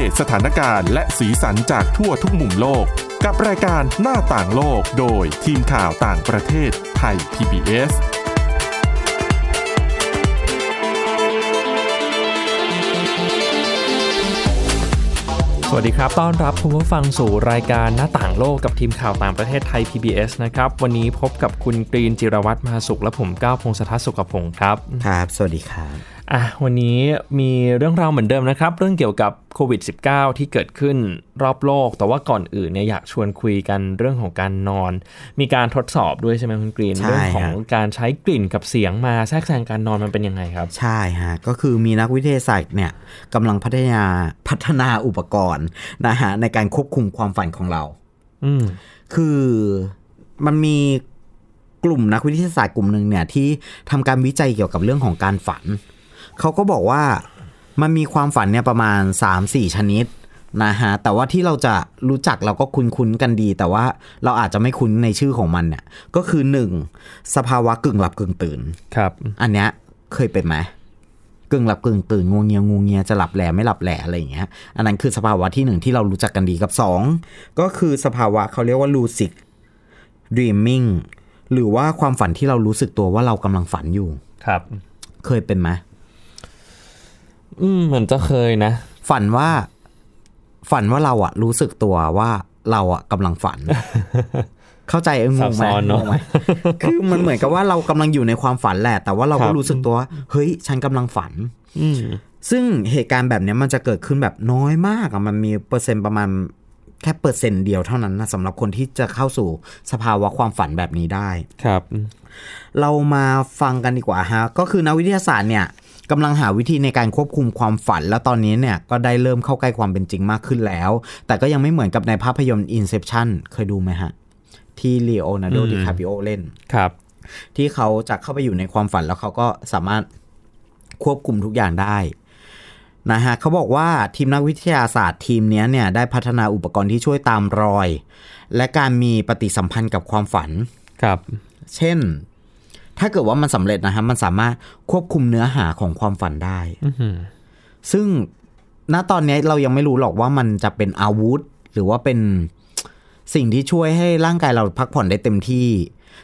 เดตสถานการณ์และสีสันจากทั่วทุกมุมโลก กับรายการหน้าต่างโลกโดยทีมข่าวต่างประเทศไทย PBS สวัสดีครับ ต้อนรับคุณผู้ฟังสู่รายการหน้าต่างโลกกับทีมข่าวต่างประเทศไทย PBS นะครับ วันนี้พบกับคุณกรีนจิรวัตรมหาสุขและผมก้าวพงศธรสุขพงศ์ครับ ครับ สวัสดีครับ อะวันนี้มีเรื่องราวเหมือนเดิมนะครับ เรื่องเกี่ยวกับโควิด -19 ที่เกิดขึ้นรอบโลก แต่ว่าก่อนอื่นเนี่ยอยากชวนคุยกันเรื่องของการนอน มีการทดสอบด้วยใช่ไหมคุณกรีนใช่เรื่องของฮะการใช้กลิ่นกับเสียงมาแทรกแซงการนอนมันเป็นยังไงครับ ใช่ฮะก็คือมีนักวิทยาศาสตร์เนี่ยกำลังพัฒนาพัฒนาอุปกรณ์นะฮะในการควบคุมความฝันของเรา อืมคือมันมีกลุ่มนักวิทยาศาสตร์กลุ่มหนึ่งเนี่ยที่ทำการวิจัยเกี่ยวกับเรื่องของการฝัน เขาก็บอกว่ามันมีความฝันเนี่ยประมาณ 3-4 ชนิดนะฮะแต่ว่าที่เราจะรู้จักเราก็คุ้นๆกันดี แต่ว่าเราอาจจะไม่คุ้นในชื่อของมันเนี่ย ก็คือ 1. สภาวะกึ่งหลับกึ่งตื่นครับ อันเนี้ยเคยเป็นไหมกึ่งหลับกึ่งตื่นงวงเงียงวงเงียจะหลับแหล่ไม่หลับแหล่อะไรอย่างเงี้ย อันนั้นคือสภาวะที่หนึ่งที่เรารู้จักกันดีกับสองก็คือสภาวะเขาเรียกว่า lucid dreaming หรือว่าความฝันที่เรารู้สึกตัวว่าเรากำลังฝันอยู่ครับ เคยเป็นไหม อืมเหมือนจะเคยนะ ฝันว่า ฝันว่าเราอะรู้สึกตัวว่าเราอะกำลังฝัน เข้าใจเอองงไหมซับซ้อนเนอะงงไหมคือมันเหมือนกับว่าเรากำลังอยู่ในความฝันแหละ แต่ว่าเราครัก็บรู้สึกตัวว่าเฮ้ย ฉันกำลังฝัน อืมซึ่งเหตุการณ์แบบเนี้ยมันจะเกิดขึ้นแบบน้อยมากอะมันมีเปอร์เซ็นต์ประมาณแค่เปอร์เซ็นต์เดียวเท่านั้นนะสำหรับคนที่จะเข้าสู่สภาวะความฝันแบบนี้ได้ครับ เรามาฟังกันดีกว่าฮะ ก็คือนักวิทยาศาสตร์เนี่ย กำลังหาวิธีในการควบคุมความฝัน แล้วตอนนี้เนี่ยก็ได้เริ่มเข้าใกล้ความเป็นจริงมากขึ้นแล้ว แต่ก็ยังไม่เหมือนกับในภาพยนตร์ Inception เคยดูไหมฮะ ที่ลีโอนาร์โดอืมดิคาปิโอเล่นครับ ที่เขาจะเข้าไปอยู่ในความฝันแล้วเขาก็สามารถควบคุมทุกอย่างได้นะฮะเขาบอกว่าทีมนักวิทยาศาสตร์ทีมเนี้ยเนี่ยได้พัฒนาอุปกรณ์ที่ช่วยตามรอย และการมีปฏิสัมพันธ์กับความฝันครับ เช่น ถ้าเกิดว่ามันสำเร็จนะฮะมันสามารถควบคุมเนื้อหาของความฝันได้อื้อหือซึ่งณตอนนี้เรายังไม่รู้หรอกว่ามันจะเป็นอาวุธ หรือว่าเป็นสิ่งที่ช่วยให้ร่างกายเราพักผ่อนได้เต็มที่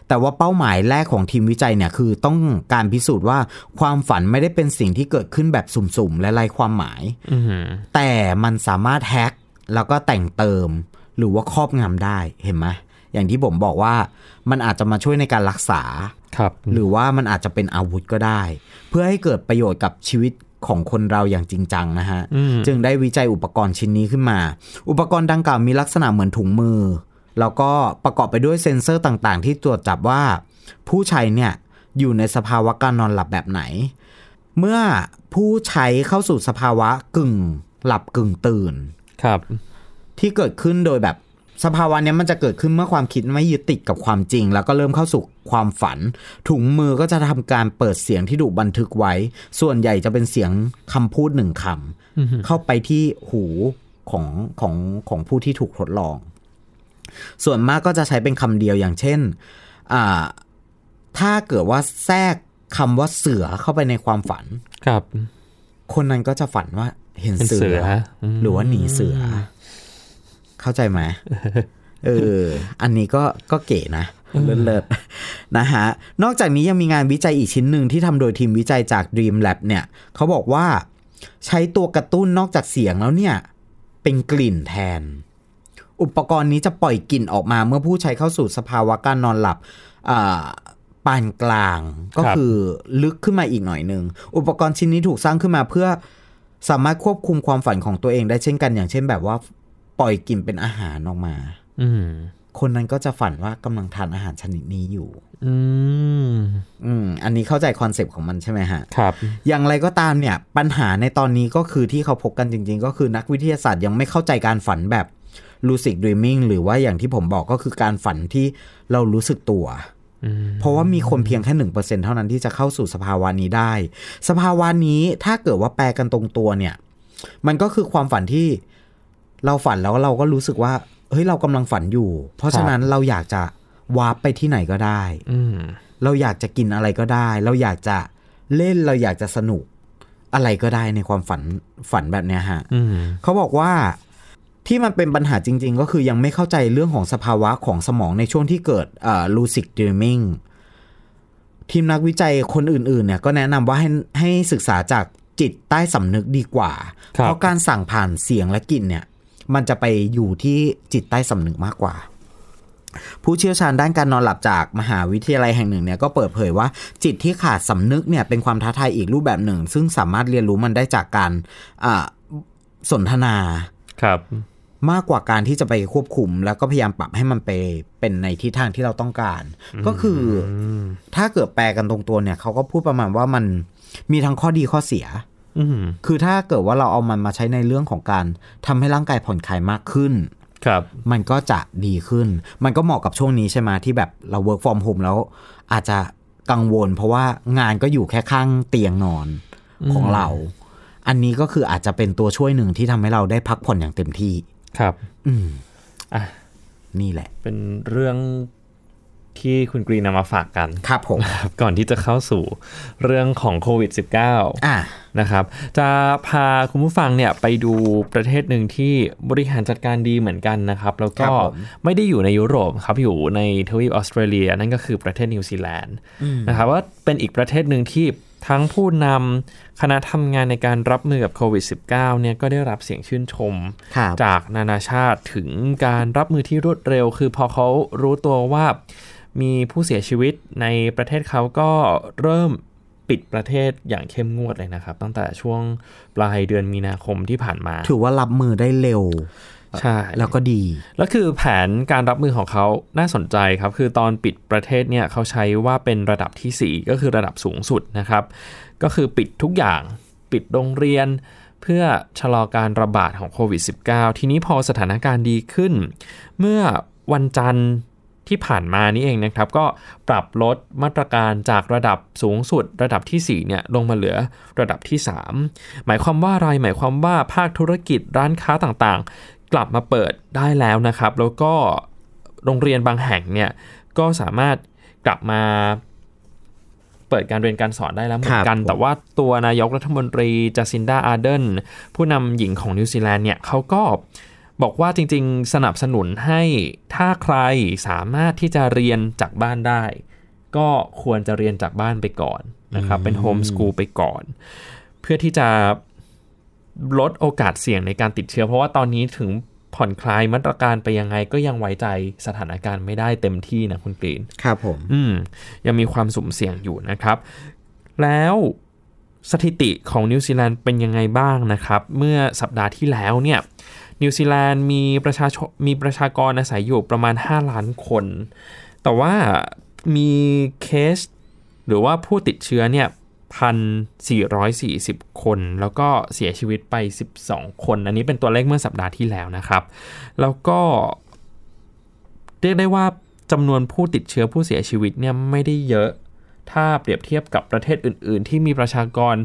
แต่ว่าเป้าหมายแรกของทีมวิจัยเนี่ยคือต้องการพิสูจน์ว่าความฝันไม่ได้เป็นสิ่งที่เกิดขึ้นแบบสุ่มๆและไร้ความหมายอื้อหือแต่มันสามารถแฮ็กแล้วก็แต่งเติม หรือว่าครอบงำได้เห็นไหม อย่างที่ผมบอกว่ามันอาจจะมาช่วยในการรักษาครับ หรือว่ามันอาจจะเป็นอาวุธก็ได้ เพื่อให้เกิดประโยชน์กับชีวิตของคนเราอย่างจริงจังนะฮะอืมจึงได้วิจัยอุปกรณ์ชิ้นนี้ขึ้นมา อุปกรณ์ดังกล่าวมีลักษณะเหมือนถุงมือ แล้วก็ประกอบไปด้วยเซ็นเซอร์ต่างๆ ที่ตรวจจับว่า ผู้ใช้เนี่ยอยู่ในสภาวะการนอนหลับแบบไหน เมื่อผู้ใช้เข้าสู่สภาวะกึ่งหลับกึ่งตื่นครับ ที่เกิดขึ้นโดยแบบ สภาวะเนี้ยมันจะเกิดขึ้นเมื่อความคิดไม่ยึดติดกับความจริง แล้วก็เริ่มเข้าสู่ความฝัน ถุงมือก็จะทำการเปิดเสียงที่ถูกบันทึกไว้ ส่วนใหญ่จะเป็นเสียงคำพูดหนึ่งคำเข้าไปที่หูของของของผู้ที่ถูกทดลอง ส่วนมากก็จะใช้เป็นคำเดียวอย่างเช่นอ่าถ้าเกิดว่าแทรกคำว่าเสือเข้าไปในความฝัน ครับ คนนั้นก็จะฝันว่าเห็นเป็นเสืเสือออืมหรือว่าหนีเสือ เข้าใจไหมเออ อันนี้ก็ก็เก๋นะเลิศเลิศนะฮะ นอกจากนี้ยังมีงานวิจัยอีกชิ้นหนึ่งที่ทำโดยทีมวิจัยจาก Dream Lab เนี่ย เขาบอกว่าใช้ตัวกระตุ้นนอกจากเสียงแล้วเนี่ย เป็นกลิ่นแทน อุปกรณ์นี้จะปล่อยกลิ่นออกมาเมื่อผู้ใช้เข้าสู่สภาวะการนอนหลับอ่าปานกลางก็ครับคือลึกขึ้นมาอีกหน่อยหนึ่ง อุปกรณ์ชิ้นนี้ถูกสร้างขึ้นมาเพื่อสามารถควบคุมความฝันของตัวเองได้เช่นกันอย่างเช่นแบบว่า ปล่อยกลิ่นเป็นอาหารออกมา อืมคนนั้นก็จะฝันว่ากำลังทานอาหารชนิดนี้อยู่ อืม อืม อันนี้เข้าใจ concept ของมันใช่ไหมฮะ ครับ อย่างไรก็ตามเนี่ย ปัญหาในตอนนี้ก็คือที่เขาพบกันจริง ๆ ก็คือนักวิทยาศาสตร์ยังไม่เข้าใจการฝันแบบ lucid dreaming หรือว่าอย่างที่ผมบอกก็คือการฝันที่เรารู้สึกตัวอืมเพราะว่ามีคนเพียงแค่หนึ่งเปอร์เซ็นเท่านั้นที่จะเข้าสู่สภาวะนี้ได้ สภาวะนี้ถ้าเกิดว่าแปลกันตรงตัวเนี่ย มันก็คือความฝันที่ เราฝันแล้วเราก็รู้สึกว่า เฮ้ยเรากำลังฝันอยู่ เพราะฉะนั้นเราอยากจะวาร์ปไปที่ไหนก็ได้ อืมเราอยากจะกินอะไรก็ได้ เราอยากจะเล่นเราอยากจะสนุก อะไรก็ได้ในความฝันฝันแบบเนี้ยฮะอืมเขาบอกว่าที่มันเป็นปัญหาจริง ๆ ก็คือยังไม่เข้าใจเรื่องของสภาวะของสมองในช่วงที่เกิดอ่า lucid dreaming ทีมนักวิจัยคนอื่นๆเนี่ยก็แนะนำว่าให้ให้ศึกษาจากจิตใต้สำนึกดีกว่าครับเพราะการสั่งผ่านเสียงและกลิ่นเนี่ย มันจะไปอยู่ที่จิตใต้สำนึกมากกว่า ผู้เชี่ยวชาญด้านการนอนหลับจากมหาวิทยาลัยแห่งหนึ่งเนี่ยก็เปิดเผยว่าจิตที่ขาดสำนึกเนี่ยเป็นความท้าทายอีกรูปแบบหนึ่ง ซึ่งสามารถเรียนรู้มันได้จากการอ่าสนทนาครับมากกว่าการที่จะไปควบคุม แล้วก็พยายามปรับให้มันไปเป็นในทิศทางที่เราต้องการ ก็คืออถ้าเกิดแปลกันตรงตัวเนี่ยเขาก็พูดประมาณว่ามันมีทั้งข้อดีข้อเสียอืม คือถ้าเกิดว่าเราเอามันมาใช้ในเรื่องของการทำให้ร่างกายผ่อนคลายมากขึ้น ครับ มันก็จะดีขึ้น มันก็เหมาะกับช่วงนี้ใช่ไหมที่แบบเรา work from home แล้วอาจจะกังวล เพราะว่างานก็อยู่แค่ข้างเตียงนอนของเรา อันนี้ก็คืออาจจะเป็นตัวช่วยหนึ่งที่ทำให้เราได้พักผ่อนอย่างเต็มที่ ครับ อืมอะนี่แหละ เป็นเรื่อง ที่คุณกรีนนำมาฝากกันครับผมครับก่อนที่จะเข้าสู่เรื่องของโควิด -19 อะนะครับ จะพาคุณผู้ฟังเนี่ยไปดูประเทศหนึ่งที่บริหารจัดการดีเหมือนกันนะครับ แล้วครัก็บผมไม่ได้อยู่ในยุโรปครับอยู่ในทวีปออสเตรเลีย นั่นก็คือประเทศนิวซีแลนด์นะครับว่าเป็นอีกประเทศหนึ่งที่ทั้งผู้นำคณะทำงานในการรับมือกับโควิด -19 เนี่ยก็ได้รับเสียงชื่นชมครับจากนานาชาติถึงการรับมือที่รวดเร็ว คือพอเขารู้ตัวว่า มีผู้เสียชีวิตในประเทศเขาก็เริ่มปิดประเทศอย่างเข้มงวดเลยนะครับ ตั้งแต่ช่วงปลายเดือนมีนาคมที่ผ่านมา ถือว่ารับมือได้เร็วใช่แล้วก็ดี แล้วคือแผนการรับมือของเขาน่าสนใจครับ คือตอนปิดประเทศเนี่ยเขาใช้ว่าเป็นระดับทีสี่4 ก็คือระดับสูงสุดนะครับ ก็คือปิดทุกอย่างปิดโรงเรียน เพื่อชะลอการระบาดของโควิด -19 ทีนี้พอสถานการณ์ดีขึ้น เมื่อวันจันทร์ ที่ผ่านมานี่เองนะครับ ก็ปรับลดมาตรการจากระดับสูงสุดระดับทีสี่4เนี่ยลงมาเหลือระดับที่ 3 หมายความว่าอะไรหมายความว่าภาคธุรกิจร้านค้าต่างๆ กลับมาเปิดได้แล้วนะครับ แล้วก็โรงเรียนบางแห่งเนี่ยก็สามารถกลับมาเปิดการเรียนการสอนได้แล้วเหมือนกันครับผมแต่ว่าตัวนายกรัฐมนตรีจาซินดาอาร์เดนผู้นำหญิงของนิวซีแลนด์เนี่ยเขาก็ บอกว่าจริงๆ สนับสนุนให้ถ้าใครสามารถที่จะเรียนจากบ้านได้ ก็ควรจะเรียนจากบ้านไปก่อนนะครับ เป็น homeschool ไปก่อน เพื่อที่จะลดโอกาสเสี่ยงในการติดเชื้อ เพราะว่าตอนนี้ถึงผ่อนคลายมาตรการไปยังไงก็ยังไว้ใจสถานการณ์ไม่ได้เต็มที่นะคุณกรีนครับผม อืมยังมีความสุ่มเสี่ยงอยู่นะครับ แล้วสถิติของนิวซีแลนด์เป็นยังไงบ้างนะครับ เมื่อสัปดาห์ที่แล้วเนี่ย นิวซีแลนด์มีประชาชนมีประชากรอาศัยอยู่ประมาณ 5 ล้านคน แต่ว่ามีเคส หรือว่าผู้ติดเชื้อเนี่ยพันสี่ร้อยสี่สิบคน แล้วก็เสียชีวิตไป 12 คน อันนี้เป็นตัวเลขเมื่อสัปดาห์ที่แล้วนะครับ แล้วก็เรียกได้ว่าจำนวนผู้ติดเชื้อผู้เสียชีวิตเนี่ยไม่ได้เยอะถ้าเปรียบเทียบกับประเทศอื่น ๆ ที่มีประชากร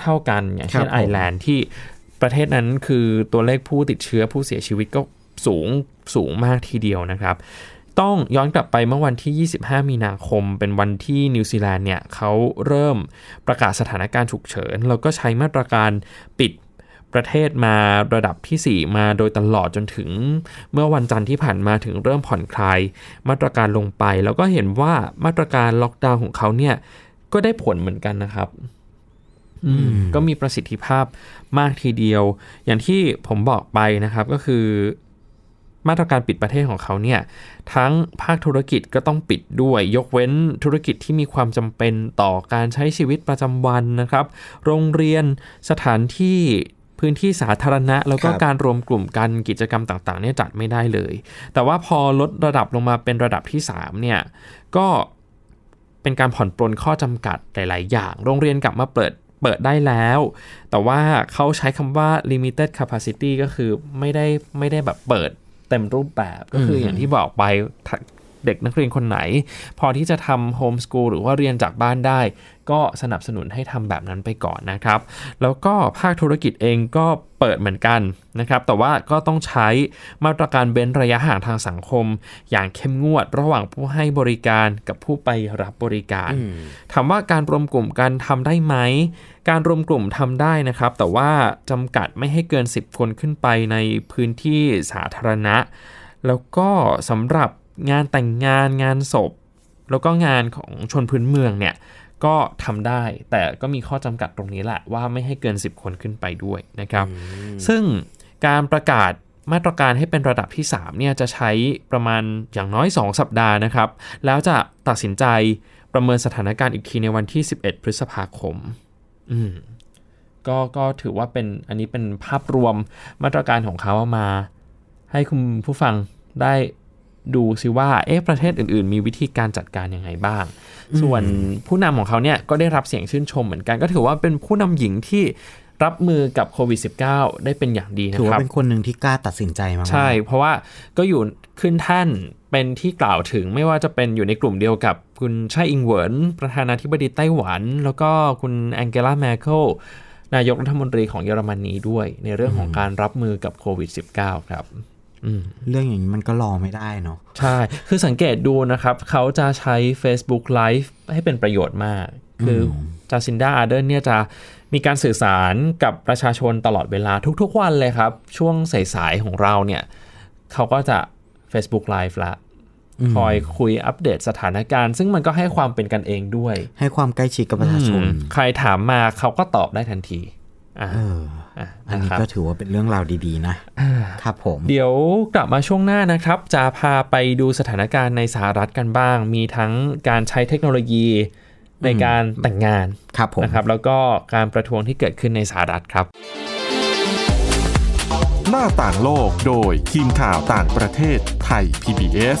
เท่า ๆกัน อย่างเช่นครับผมไอร์แลนด์ที่ ประเทศนั้นคือตัวเลขผู้ติดเชื้อผู้เสียชีวิตก็สูงสูงมากทีเดียวนะครับ ต้องย้อนกลับไปเมื่อวันที่ 25 มีนาคม เป็นวันที่นิวซีแลนด์เนี่ยเขาเริ่มประกาศสถานการณ์ฉุกเฉิน แล้วก็ใช้มาตรการปิดประเทศมาระดับทีสี่4 มาโดยตลอดจนถึงเมื่อวันจันทร์ที่ผ่านมาถึงเริ่มผ่อนคลายมาตรการลงไป แล้วก็เห็นว่ามาตรการล็อกดาวน์ของเขาเนี่ยก็ได้ผลเหมือนกันนะครับ ก็มีประสิทธิภาพมากทีเดียว อย่างที่ผมบอกไปนะครับก็คือ มาตรการปิดประเทศของเขาเนี่ยทั้งภาคธุรกิจก็ต้องปิดด้วย ยกเว้นธุรกิจที่มีความจำเป็นต่อการใช้ชีวิตประจำวันนะครับ โรงเรียนสถานที่พื้นที่สาธารณะ แล้วก็การรวมกลุ่มกันกิจกรรมต่างๆเนี่ยจัดไม่ได้เลย แต่ว่าพอลดระดับลงมาเป็นระดับที่ 3 เนี่ยก็เป็นการผ่อนปลนข้อจำกัดหลาย ๆ อย่าง โรงเรียนกลับมาเปิด เปิดได้แล้ว แต่ว่าเขาใช้คำว่า limited capacity ก็คือไม่ได้ไม่ได้แบบเปิดเต็มรูปแบบก็คืออย่างที่บอกไปถ้า เด็กนักเรียนคนไหน พอที่จะทำโฮมสกูลหรือว่าเรียนจากบ้านได้ ก็สนับสนุนให้ทำแบบนั้นไปก่อนนะครับ แล้วก็ภาคธุรกิจเองก็เปิดเหมือนกันนะครับ แต่ว่าก็ต้องใช้มาตรการเว้นระยะห่างทางสังคม อย่างเข้มงวด ระหว่างผู้ให้บริการกับผู้ไปรับบริการ ถามว่าการรวมกลุ่มกันทำได้ไหม การรวมกลุ่มทำได้นะครับ แต่ว่าจำกัดไม่ให้เกิน 10 คนขึ้นไปในพื้นที่สาธารณะ แล้วก็สำหรับ งานแต่งงานงานศพ แล้วก็งานของชนพื้นเมืองเนี่ยก็ทำได้แต่ก็มีข้อจำกัดตรงนี้แหละว่าไม่ให้เกิน 10 คนขึ้นไปด้วยนะครับ ซึ่งการประกาศมาตรการให้เป็นระดับที่ 3 เนี่ยจะใช้ประมาณอย่างน้อย 2 สัปดาห์นะครับ แล้วจะตัดสินใจประเมินสถานการณ์อีกทีในวันที่ 11 พฤษภาคม อืมก็ก็ถือว่าเป็นอันนี้เป็นภาพรวมมาตรการของเขาเอามา ให้คุณผู้ฟังได้ ดูซิว่าเอ๊ะประเทศอื่น ๆ มีวิธีการจัดการยังไงบ้าง ส่วนผู้นำของเขาเนี่ยก็ได้รับเสียงชื่นชมเหมือนกัน ก็ถือว่าเป็นผู้นำหญิงที่รับมือกับโควิด -19 ได้เป็นอย่างดีนะถือคว่ารับเป็นคนหนึ่งที่กล้าตัดสินใจมากๆใช่ เพราะว่าก็อยู่ขึ้นท่านเป็นที่กล่าวถึงไม่ว่าจะเป็นอยู่ในกลุ่มเดียวกับคุณไช่อิงเหวินประธานาธิบดีไต้หวัน แล้วก็คุณแองเกลาแมเคิลนายกรัฐมนตรีของเยอรมนีด้วย ในเรื่องของการรับมือกับโควิด -19 ครับอืม เรื่องอย่างนี้มันก็รอไม่ได้เนาะใช่ คือสังเกตดูนะครับ เขาจะใช้ Facebook Live ให้เป็นประโยชน์มาก คือจาซินดาอาร์เดนเนี่ยจะมีการสื่อสารกับประชาชนตลอดเวลาทุกๆวันเลยครับ ช่วงสายๆของเราเนี่ย เขาก็จะ Facebook Live ละคอยคุยอัปเดตสถานการณ์ ซึ่งมันก็ให้ความเป็นกันเองด้วย ให้ความใกล้ชิดกับประชาชนอืมใครถามมาเขาก็ตอบได้ทันที อ่าเอออะอันนี้ะครับก็ถือว่าเป็นเรื่องราวดีๆ นะครับผม เดี๋ยวกลับมาช่วงหน้านะครับ จะพาไปดูสถานการณ์ในสหรัฐกันบ้าง มีทั้งการใช้เทคโนโลยีในการแต่งงานครับผมนะครับ แล้วก็การประท้วงที่เกิดขึ้นในสหรัฐครับ หน้าต่างโลกโดยทีมข่าวต่างประเทศไทย PBS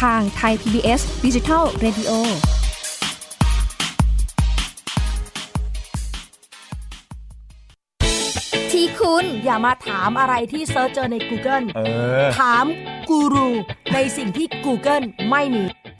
ทางไทย PBS Digital Radio ที่คุณอย่ามาถามอะไรที่เซิร์ชเจอใน Google เออ ถามกูรูในสิ่งที่ Google ไม่มี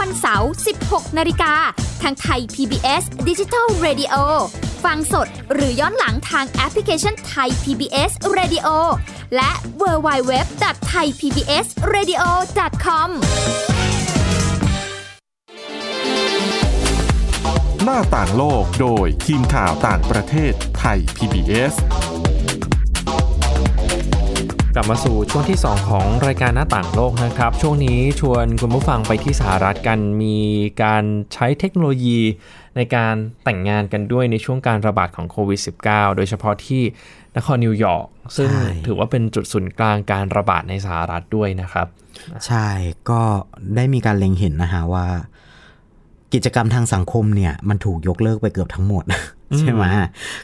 วันเสาร์ 16 นาฬิกา ทางไทย PBS Digital Radio ฟังสดหรือย้อนหลังทางแอปพลิเคชันไทย PBS Radio และ w w w t h a i PBS Radio com หน้าต่างโลกโดยทีมข่าวต่างประเทศไทย PBS กลับมาสู่ช่วงที่ 2 ของรายการหน้าต่างโลกนะครับ ช่วงนี้ชวนคุณผู้ฟังไปที่สหรัฐกันมีการใช้เทคโนโลยีในการแต่งงานกันด้วยในช่วงการระบาดของโควิด -19 โดยเฉพาะที่นครนิวยอร์กซึ่งถือว่าเป็นจุดศูนย์กลางการระบาดในสหรัฐด้วยนะครับ ใช่ก็ได้มีการเล็งเห็นนะฮะว่า กิจกรรมทางสังคมเนี่ย มันถูกยกเลิกไปเกือบทั้งหมด ใช่ไหม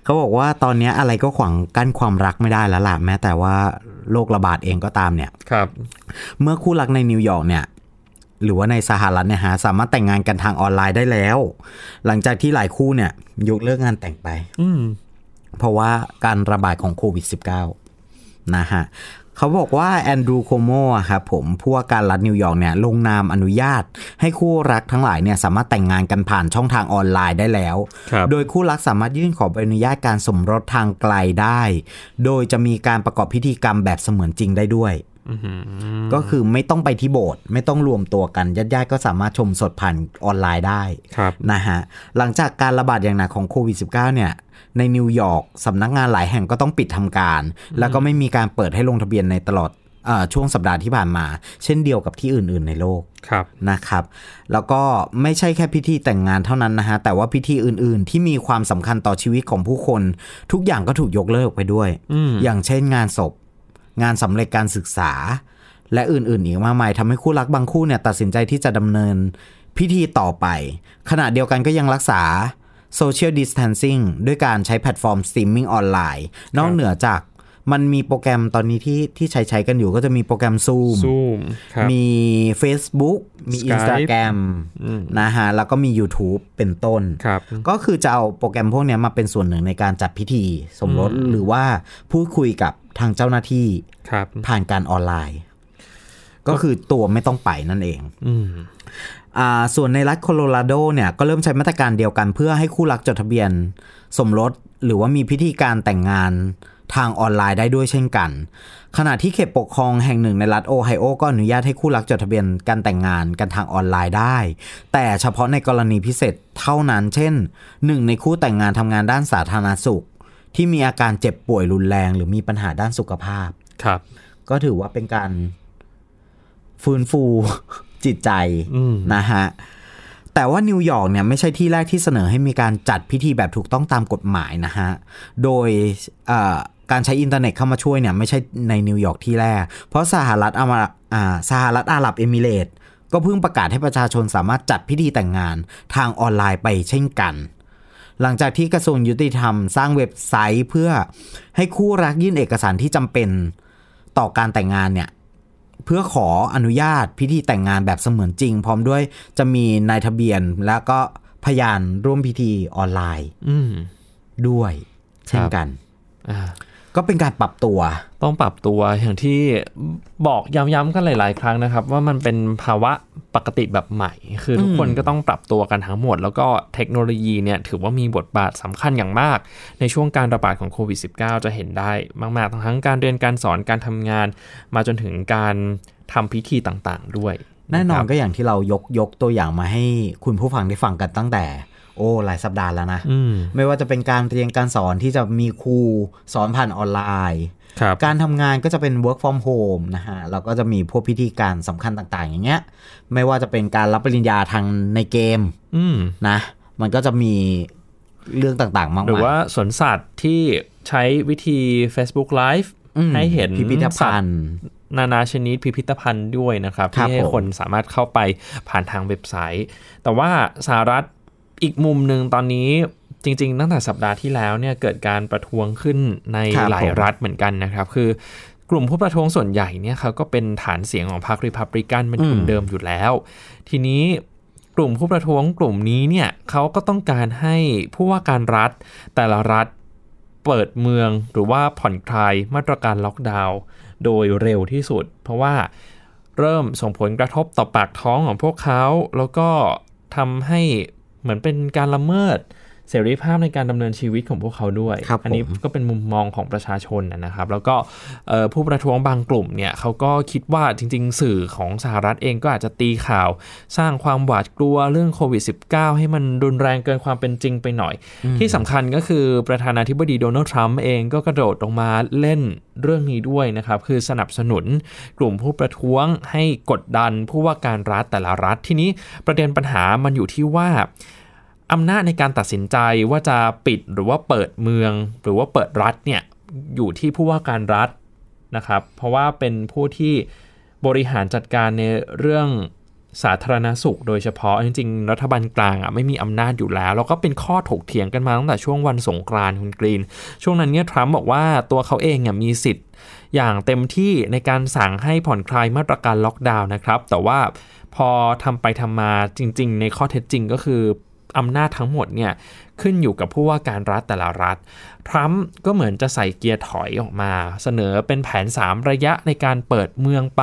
เขาบอกว่าตอนนี้อะไรก็ขวางกั้นความรักไม่ได้แล้วล่ะแม้แต่ว่าโรคระบาดเองก็ตามเนี่ยครับ เมื่อคู่รักในนิวยอร์กเนี่ยหรือว่าในสหรัฐเนี่ยฮะสามารถแต่งงานกันทางออนไลน์ได้แล้ว หลังจากที่หลายคู่เนี่ย ยกเลิกงานแต่งไป อืมเพราะว่าการระบาดของโควิด -19 นะฮะ เขาบอกว่าแอนดรูโคโมอะครับผมผู้ว่าการรัฐนิวยอร์กเนี่ยลงนามอนุญาต ให้คู่รักทั้งหลายเนี่ยสามารถแต่งงานกันผ่านช่องทางออนไลน์ได้แล้วครับโดยคู่รักสามารถยื่นขอใบอนุญาตการสมรสทางไกลได้ โดยจะมีการประกอบพิธีกรรมแบบเสมือนจริงได้ด้วยอื้อหือ ก็คือไม่ต้องไปที่โบสถ์ไม่ต้องรวมตัวกันญาติๆก็สามารถชมสดผ่านออนไลน์ได้ครับนะฮะหลังจากการระบาดอย่างหนักของโควิด -19 เนี่ย ในนิวยอร์กสำนักงานหลายแห่งก็ต้องปิดทำการ แล้วก็ไม่มีการเปิดให้ลงทะเบียนในตลอดเออช่วงสัปดาห์ที่ผ่านมา เช่นเดียวกับที่อื่น ๆ ในโลกครับนะครับ แล้วก็ไม่ใช่แค่พิธีแต่งงานเท่านั้นนะฮะ แต่ว่าพิธีอื่น ๆ ที่มีความสำคัญต่อชีวิตของผู้คน ทุกอย่างก็ถูกยกเลิกไปด้วยอืมอย่างเช่นงานศพ งานสำเร็จการศึกษา และอื่นๆอีกมากมายทำให้คู่รักบางคู่เนี่ยตัดสินใจที่จะดำเนินพิธีต่อไป ขณะเดียวกันก็ยังรักษาsocial distancing ด้วยการใช้แพลตฟอร์มสตรีมมิ่งออนไลน์ นอกเหนือจาก มันมีโปรแกรมตอนนี้ที่ที่ใช้ใช้กันอยู่ก็จะมีโปรแกรม Zoom Zoom ครับมี Facebook มี Skype Instagram อืมนะฮะ แล้วก็มี YouTube เป็นต้นครับก็คือจะเอาโปรแกรมพวกเนี้ยมาเป็นส่วนหนึ่งในการจัดพิธีสมรสอืมหรือว่าพูดคุยกับทางเจ้าหน้าที่ครับผ่านการออนไลน์ ก็คือตัวไม่ต้องไปนั่นเองอืมอ่าส่วนในรัฐโคโลราโดเนี่ยก็เริ่มใช้มาตรการเดียวกันเพื่อให้คู่รักจดทะเบียน สมรสหรือว่ามีพิธีการแต่งงาน ทางออนไลน์ได้ด้วยเช่นกัน ขณะที่เขตปกครองแห่งหนึ่งในรัฐโอไฮโอก็อนุญาตให้คู่รักจดทะเบียนการแต่งงานกันทางออนไลน์ได้ แต่เฉพาะในกรณีพิเศษเท่านั้น เช่นหนึ่งในคู่แต่งงานทำงานด้านสาธารณสุข ที่มีอาการเจ็บป่วยรุนแรง หรือมีปัญหาด้านสุขภาพ ครับ ก็ถือว่าเป็นการฟื้นฟูจิตใจอืมนะฮะแต่ว่านิวยอร์กเนี่ยไม่ใช่ที่แรกที่เสนอให้มีการจัดพิธีแบบถูกต้องตามกฎหมายนะฮะ โดยเอ่อ การใช้อินเทอร์เน็ตเข้ามาช่วยเนี่ยไม่ใช่ในนิวยอร์กที่แรก เพราะสหรัฐอามาอ่าสหรัฐอาหรับเอมิเรตส์ก็เพิ่งประกาศให้ประชาชนสามารถจัดพิธีแต่งงานทางออนไลน์ไปเช่นกัน หลังจากที่กระทรวงยุติธรรมสร้างเว็บไซต์เพื่อให้คู่รักยื่นเอกสารที่จำเป็นต่อการแต่งงานเนี่ยเพื่อขออนุญาตพิธีแต่งงานแบบเสมือนจริง พร้อมด้วยจะมีนายทะเบียนแล้วก็พยานร่วมพิธีออนไลน์ด้วยเช่นกันอ่า ก็เป็นการปรับตัว ต้องปรับตัวอย่างที่บอกย้ำๆกันหลาย ๆ ครั้งนะครับ ว่ามันเป็นภาวะปกติแบบใหม่ คือทุกคนก็ต้องปรับตัวกันทั้งหมด แล้วก็เทคโนโลยีเนี่ยถือว่ามีบทบาทสำคัญอย่างมาก ในช่วงการระบาดของโควิด -19 จะเห็นได้มาก ๆ ทั้งการเรียนการสอนการทำงาน มาจนถึงการทำพิธีต่างๆ ด้วย แน่นอคนรับก็อย่างที่เรายกยกตัวอย่างมาให้คุณผู้ฟังได้ฟังกันตั้งแต่ โอ้หลายสัปดาห์แล้วนะอืมไม่ว่าจะเป็นการเรียนการสอนที่จะมีครูสอนผ่านออนไลน์ครับการทำงานก็จะเป็น work from home นะฮะแล้วก็จะมีพวกพิธีการสำคัญต่าง ๆ อย่างเงี้ย ไม่ว่าจะเป็นการรับปริญญาทางในเกมอืมนะ มันก็จะมีเรื่องต่าง ๆ มากมายหรือว่าสวนสัตว์ที่ใช้วิธี Facebook Live อืมให้เห็นพิพิธสัตภัณว์ฑ์นานาชนิดพิพิธภัณฑ์ด้วยนะครับครับที่ให้ผมคนสามารถเข้าไปผ่านทางเว็บไซต์ แต่ว่าสหรัฐ อีกมุมหนึ่งตอนนี้จริง ๆ ตั้งแต่สัปดาห์ที่แล้วเนี่ยเกิดการประท้วงขึ้นในครับหลายผมรัฐเหมือนกันนะครับ คือกลุ่มผู้ประท้วงส่วนใหญ่เนี่ยเขาก็เป็นฐานเสียงของพรรคริพับริกันเป็นกลุ่มเดิมอยู่แล้ว ทีนี้กลุ่มผู้ประท้วงกลุ่มนี้เนี่ยเขาก็ต้องการให้ผู้ว่าการรัฐ แต่ละรัฐเปิดเมืองหรือว่าผ่อนคลายมาตรการล็อกดาวน์โดยเร็วที่สุด เพราะว่าเริ่มส่งผลกระทบต่อปากท้องของพวกเขา แล้วก็ทำให้ เหมือนเป็นการละเมิด เสรีภาพในการดำเนินชีวิตของพวกเขาด้วยครับอันี้ผมก็เป็นมุมมองของประชาชนนะครับ แล้วก็เอ่อผู้ประท้วงบางกลุ่มเนี่ยเขาก็คิดว่าจริง ๆ สื่อของสหรัฐเองก็อาจจะตีข่าว สร้างความหวาดกลัวเรื่องโควิด -19 ให้มันรุนแรงเกินความเป็นจริงไปหน่อย ที่สำคัญก็คือประธานาธิบดีโดนัลด์ทรัมป์เองก็กระโดดลงมาเล่นเรื่องนี้ด้วยนะครับ คือสนับสนุนกลุ่มผู้ประท้วงให้กดดันผู้ว่าการรัฐแต่ละรัฐ ทีนี้ประเด็นปัญหามันอยู่ที่ว่า อำนาจในการตัดสินใจว่าจะปิดหรือว่าเปิดเมือง หรือว่าเปิดรัฐเนี่ยอยู่ที่ผู้ว่าการรัฐนะครับเพราะว่าเป็นผู้ที่บริหารจัดการในเรื่องสาธารณสุข โดยเฉพาะจริงๆ รัฐบาลกลางอะไม่มีอำนาจอยู่แล้ว แล้วก็เป็นข้อถกเถียงกันมาตั้งแต่ช่วงวันสงกรานต์คุณกรีน ช่วงนั้นเนี่ยทรัมป์บอกว่าตัวเขาเองอะมีสิทธิ์อย่างเต็มที่ในการสั่งให้ผ่อนคลายมาตรการล็อกดาวน์นะครับ แต่ว่าพอทำไปทำมาจริง ๆ ในข้อเท็จจริงก็คือ อำนาจทั้งหมดเนี่ยขึ้นอยู่กับผู้ว่าการรัฐแต่ละรัฐ ทรัมป์ก็เหมือนจะใส่เกียร์ถอยออกมา เสนอเป็นแผน 3 ระยะในการเปิดเมืองไป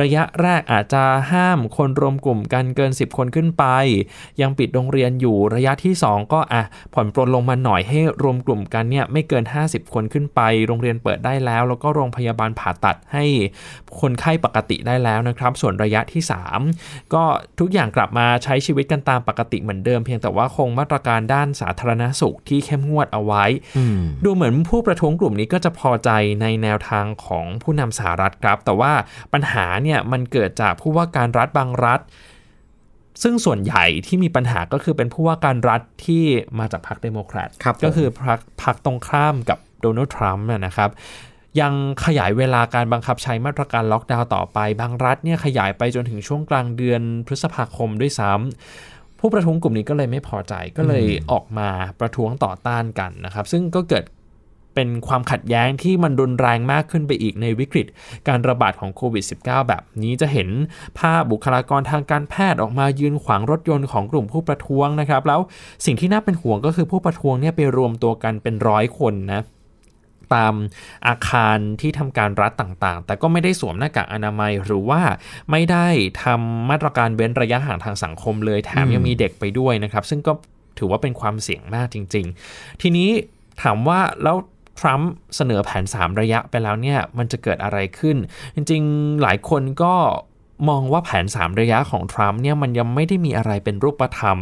ระยะแรกอาจจะห้ามคนรวมกลุ่มกันเกิน 10 คนขึ้นไป ยังปิดโรงเรียนอยู่ระยะที่ 2 ก็อะผ่อนปลนลงมาหน่อยให้รวมกลุ่มกันเนี่ยไม่เกิน 50 คนขึ้นไป โรงเรียนเปิดได้แล้ว แล้วก็โรงพยาบาลผ่าตัดให้คนไข้ปกติได้แล้วนะครับ ส่วนระยะที่ 3 ก็ทุกอย่างกลับมาใช้ชีวิตกันตามปกติเหมือนเดิม เพียงแต่ว่าคงมาตรการด้านสาธารณสุขที่เข้มงวดเอาไว้ ดูเหมือนผู้ประท้วงกลุ่มนี้ก็จะพอใจในแนวทางของผู้นำสหรัฐครับ แต่ว่าปัญหาเนี่ยมันเกิดจากผู้ว่าการรัฐบางรัฐ ซึ่งส่วนใหญ่ที่มีปัญหาก็คือเป็นผู้ว่าการรัฐที่มาจากพรรคเดโมแครตครับผมก็คือพรรคพรรคตรงข้ามกับโดนัลด์ทรัมป์นะนะครับยังขยายเวลาการบังคับใช้มาตรการล็อกดาวน์ต่อไป บางรัฐเนี่ยขยายไปจนถึงช่วงกลางเดือนพฤษภาคมด้วยซ้ำ ผู้ประท้วงกลุ่มนี้ก็เลยไม่พอใจก็เลยออกมาประท้วงต่อต้านกันนะครับ ซึ่งก็เกิดเป็นความขัดแย้งที่มันรุนแรงมากขึ้นไปอีกในวิกฤต การระบาดของโควิด -19 แบบนี้จะเห็นภาพบุคลากรทางการแพทย์ออกมายืนขวางรถยนต์ของกลุ่มผู้ประท้วงนะครับ แล้วสิ่งที่น่าเป็นห่วงก็คือผู้ประท้วงเนี่ยไปรวมตัวกันเป็นร้อยคนนะ ตามอาคารที่ทำการรัฐต่างๆ แต่ก็ไม่ได้สวมหน้ากากอนามัยหรือว่าไม่ได้ทำมาตรการเว้นระยะห่างทางสังคมเลยแถมยังมีเด็กไปด้วยนะครับ ซึ่งก็ถือว่าเป็นความเสี่ยงมากจริง ๆ ทีนี้ถามว่าแล้วทรัมป์เสนอแผน 3 ระยะไปแล้วเนี่ย มันจะเกิดอะไรขึ้น จริง ๆ หลายคนก็มองว่าแผน 3 ระยะของทรัมป์เนี่ย มันยังไม่ได้มีอะไรเป็นรูปธรรม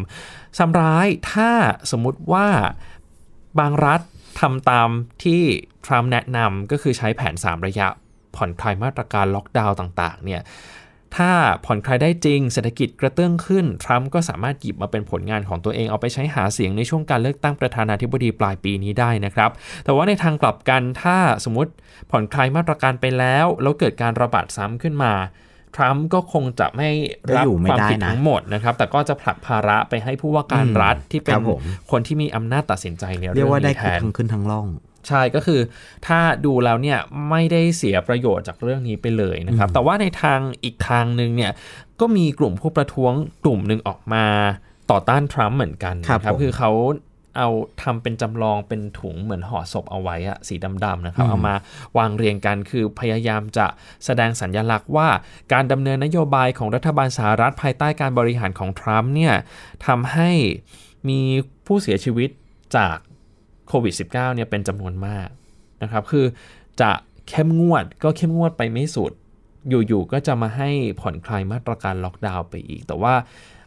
ซ้ำร้ายถ้าสมมติว่าบางรัฐ ทำตามที่ทรัมป์แนะนำก็คือใช้แผน 3 ระยะผ่อนคลายมาตรการล็อกดาวน์ต่างๆเนี่ยถ้าผ่อนคลายได้จริงเศรษฐกิจกระเตื้องขึ้น ทรัมป์ก็สามารถหยิบมาเป็นผลงานของตัวเองเอาไปใช้หาเสียงในช่วงการเลือกตั้งประธานาธิบดีปลายปีนี้ได้นะครับ แต่ว่าในทางกลับกันถ้าสมมติผ่อนคลายมาตรการไปแล้ว แล้วเกิดการระบาดซ้ำขึ้นมา ทรัมป์ก็คงจะไม่รับก็อยู่ไม่ความได้ผิดนะทั้งหมดนะครับ แต่ก็จะผลักภาระไปให้ผู้ว่าการรัฐที่เป็คนรับผมคนที่มีอำนาจตัดสินใจในเรีเรื่ยอกงว่าได้นี้แทคือนทั้งขึ้นทั้งล่องใช่ก็คือถ้าดูแล้วเนี่ยไม่ได้เสียประโยชน์จากเรื่องนี้ไปเลยนะครับ แต่ว่าในทางอีกทางหนึ่งเนี่ยก็มีกลุ่มผู้ประท้วงกลุ่มหนึ่งออกมาต่อต้านทรัมป์เหมือนกันครับนะครับผมคือเขา เอาทำเป็นจำลองเป็นถุงเหมือนห่อศพเอาไว้อะสีดำๆนะครับ เอามาวางเรียงกันคือพยายามจะแสดงสัญญลักษณ์ว่า การดำเนินนโยบายของรัฐบาลสหรัฐภายใต้การบริหารของทรัมป์เนี่ยทำให้มีผู้เสียชีวิตจากโควิด -19 เนี่ยเป็นจำนวนมากนะครับ คือจะเข้มงวดก็เข้มงวดไปไม่สุด อยู่ๆก็จะมาให้ผ่อนคลายมาตรการล็อกดาวน์ไปอีก แต่ว่า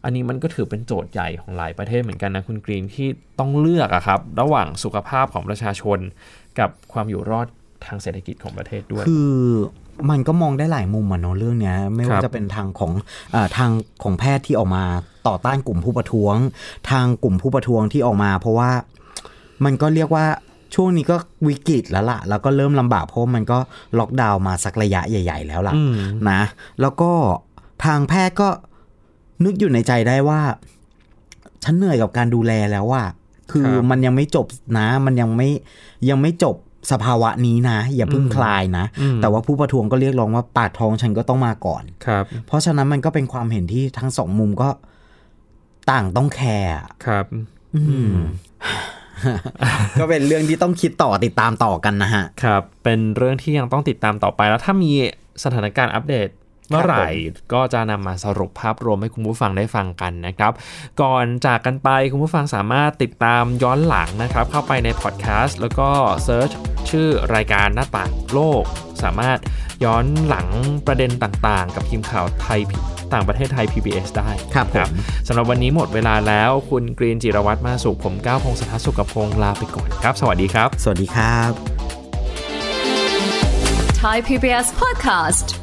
อันนี้มันก็ถือเป็นโจทย์ใหญ่ของหลายประเทศเหมือนกันนะคุณกรีนที่ต้องเลือกอะครับ ระหว่างสุขภาพของประชาชน กับความอยู่รอดทางเศรษฐกิจของประเทศด้วย คือมันก็มองได้หลายมุมอะเนาะเรื่องเนี้ยไม่ว่าจะเป็นทางของอาทางของแพทย์ที่ออกมาต่อต้านกลุ่มผู้ประท้วง ทางกลุ่มผู้ประท้วงที่ออกมา เพราะว่ามันก็เรียกว่าช่วงนี้ก็วิกฤตแล้วล่ะ แล้วก็เริ่มลำบากเพราะมันก็ล็อกดาวน์มาสักระยะใหญ่ ๆ แล้วล่ะนะ แล้วก็ทางแพทย์ก็ นึกอยู่ในใจได้ว่า ฉันเหนื่อยกับการดูแลแล้วว่า คือครับมันยังไม่จบนะ มันยังไม่ยังไม่จบสภาวะนี้นะ อย่าเพิ่งอืมคลายนะอืมแต่ว่าผู้ประท้วงก็เรียกร้องว่าปากท้องฉันก็ต้องมาก่อนครับ เพราะฉะนั้นมันก็เป็นความเห็นที่ทั้งสองมุมก็ต่างต้องแคร์อะครับ อืมก็เป็นเรื่องที่ต้องคิดต่อติดตามต่อกันนะฮะ ครับ เป็นเรื่องที่ยังต้องติดตามต่อไปแล้วถ้ามีสถานการณ์อัปเดต เมื่อไหร่ก็จะนำมาสรุปภาพรวมให้คุณผู้ฟังได้ฟังกันนะครับ ก่อนจากกันไปคุณผู้ฟังสามารถติดตามย้อนหลังนะครับ เข้าไปในพอดแคสต์แล้วก็ search ชื่อรายการหน้าต่างโลก สามารถย้อนหลังประเด็นต่างๆ กับทีมข่าวไทยต่างประเทศไทย PBS ได้ครับผมสำหรับวันนี้หมดเวลาแล้วคุณกรีนจิรวัตรมาสุขผมก้าวพงศธรสุขพงศ์ลาไปก่อนครับ สวัสดีครับ สวัสดีครับ Thai PBS podcast.